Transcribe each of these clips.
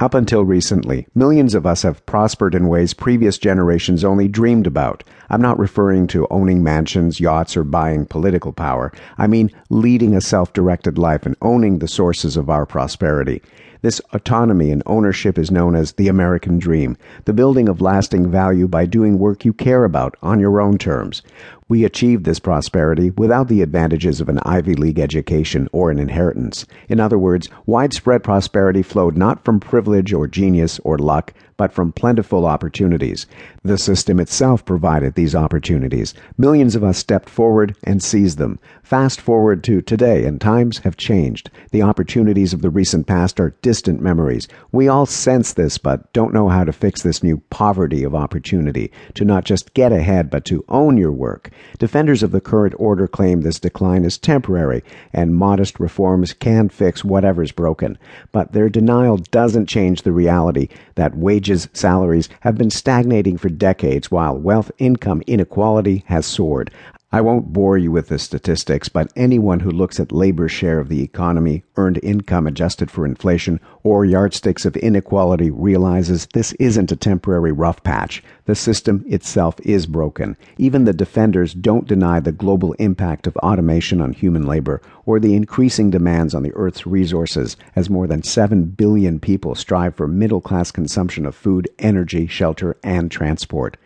Up until recently, millions of us have prospered in ways previous generations only dreamed about. I'm not referring to owning mansions, yachts, or buying political power. I mean leading a self directed life and owning the sources of our prosperity. This autonomy and ownership is known as the American dream, the building of lasting value by doing work you care about on your own terms. We achieved this prosperity without the advantages of an Ivy League education or an inheritance. In other words, widespread prosperity flowed not from privilege or genius or luck, but from plentiful opportunities. The system itself provided these opportunities. Millions of us stepped forward and seized them. Fast forward to today, and times have changed. The opportunities of the recent past are distant memories. We all sense this, but don't know how to fix this new poverty of opportunity, to not just get ahead, but to own your work. Defenders of the current order claim this decline is temporary, and modest reforms can fix whatever's broken. But their denial doesn't change the reality that wages wages, salaries have been stagnating for decades while wealth income inequality has soared. I won't bore you with the statistics, but anyone who looks at labor's share of the economy, earned income adjusted for inflation, or yardsticks of inequality realizes this isn't a temporary rough patch. The system itself is broken. Even the defenders don't deny the global impact of automation on human labor or the increasing demands on the Earth's resources as more than 7 billion people strive for middle class consumption of food, energy, shelter, and transport.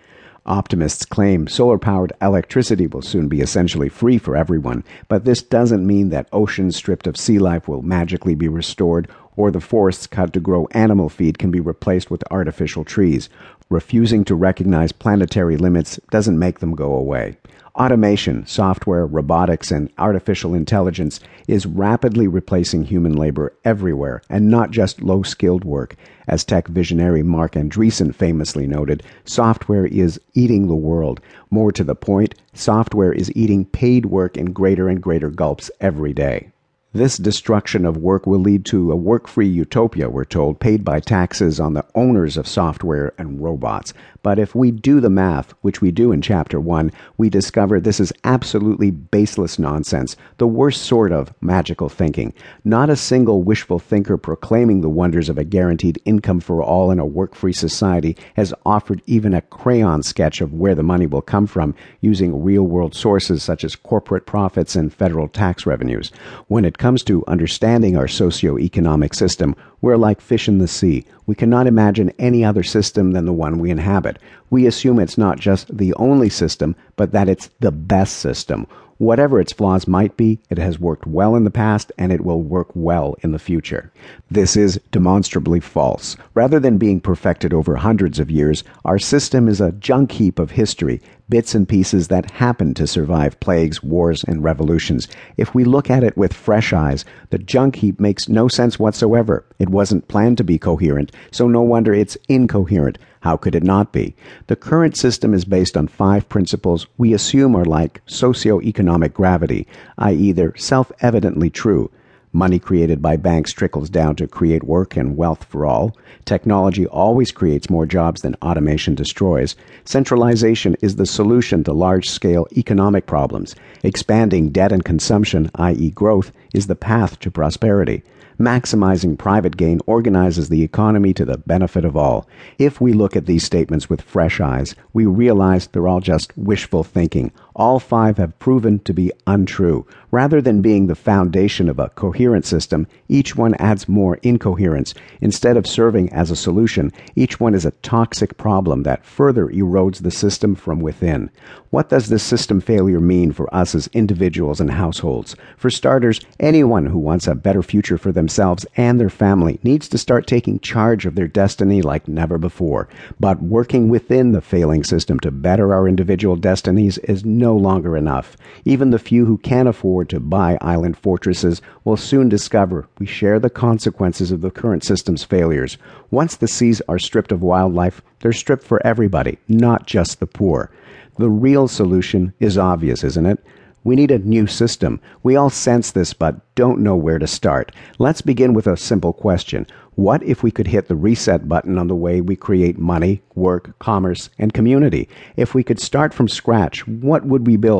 Optimists claim solar powered electricity will soon be essentially free for everyone, but this doesn't mean that oceans stripped of sea life will magically be restored or the forests cut to grow animal feed can be replaced with artificial trees. Refusing to recognize planetary limits doesn't make them go away. Automation, software, robotics, and artificial intelligence is rapidly replacing human labor everywhere, and not just low skilled work. As tech visionary Marc Andreessen famously noted, software is eating the world. More to the point, software is eating paid work in greater and greater gulps every day. This destruction of work will lead to a work free utopia, we're told, paid by taxes on the owners of software and robots. But if we do the math, which we do in Chapter 1, we discover this is absolutely baseless nonsense, the worst sort of magical thinking. Not a single wishful thinker proclaiming the wonders of a guaranteed income for all in a work free society has offered even a crayon sketch of where the money will come from using real world sources such as corporate profits and federal tax revenues. When it comes to understanding our socio-economic system, we're like fish in the sea. We cannot imagine any other system than the one we inhabit. We assume it's not just the only system, but that it's the best system. Whatever its flaws might be, it has worked well in the past and it will work well in the future. This is demonstrably false. Rather than being perfected over hundreds of years, our system is a junk heap of history, bits and pieces that happen to survive plagues, wars, and revolutions. If we look at it with fresh eyes, the junk heap makes no sense whatsoever. It wasn't planned to be coherent, so no wonder it's incoherent. How could it not be? The current system is based on five principles we assume are like socio-economic gravity, i.e., they're self-evidently true. Money created by banks trickles down to create work and wealth for all. Technology always creates more jobs than automation destroys. Centralization is the solution to large scale economic problems. Expanding debt and consumption, i.e., growth, is the path to prosperity. Maximizing private gain organizes the economy to the benefit of all. If we look at these statements with fresh eyes, we realize they're all just wishful thinking. All five have proven to be untrue. Rather than being the foundation of a coherent system, each one adds more incoherence. Instead of serving as a solution, each one is a toxic problem that further erodes the system from within. What does this system failure mean for us as individuals and households? For starters, anyone who wants a better future for themselves and their family needs to start taking charge of their destiny like never before. But working within the failing system to better our individual destinies is no longer enough. Even the few who can afford to buy island fortresses will soon discover we share the consequences of the current system's failures. Once the seas are stripped of wildlife, they're stripped for everybody, not just the poor. The real solution is obvious, isn't it? We need a new system. We all sense this but don't know where to start. Let's begin with a simple question. What if we could hit the reset button on the way we create money, work, commerce, and community? If we could start from scratch, what would we build?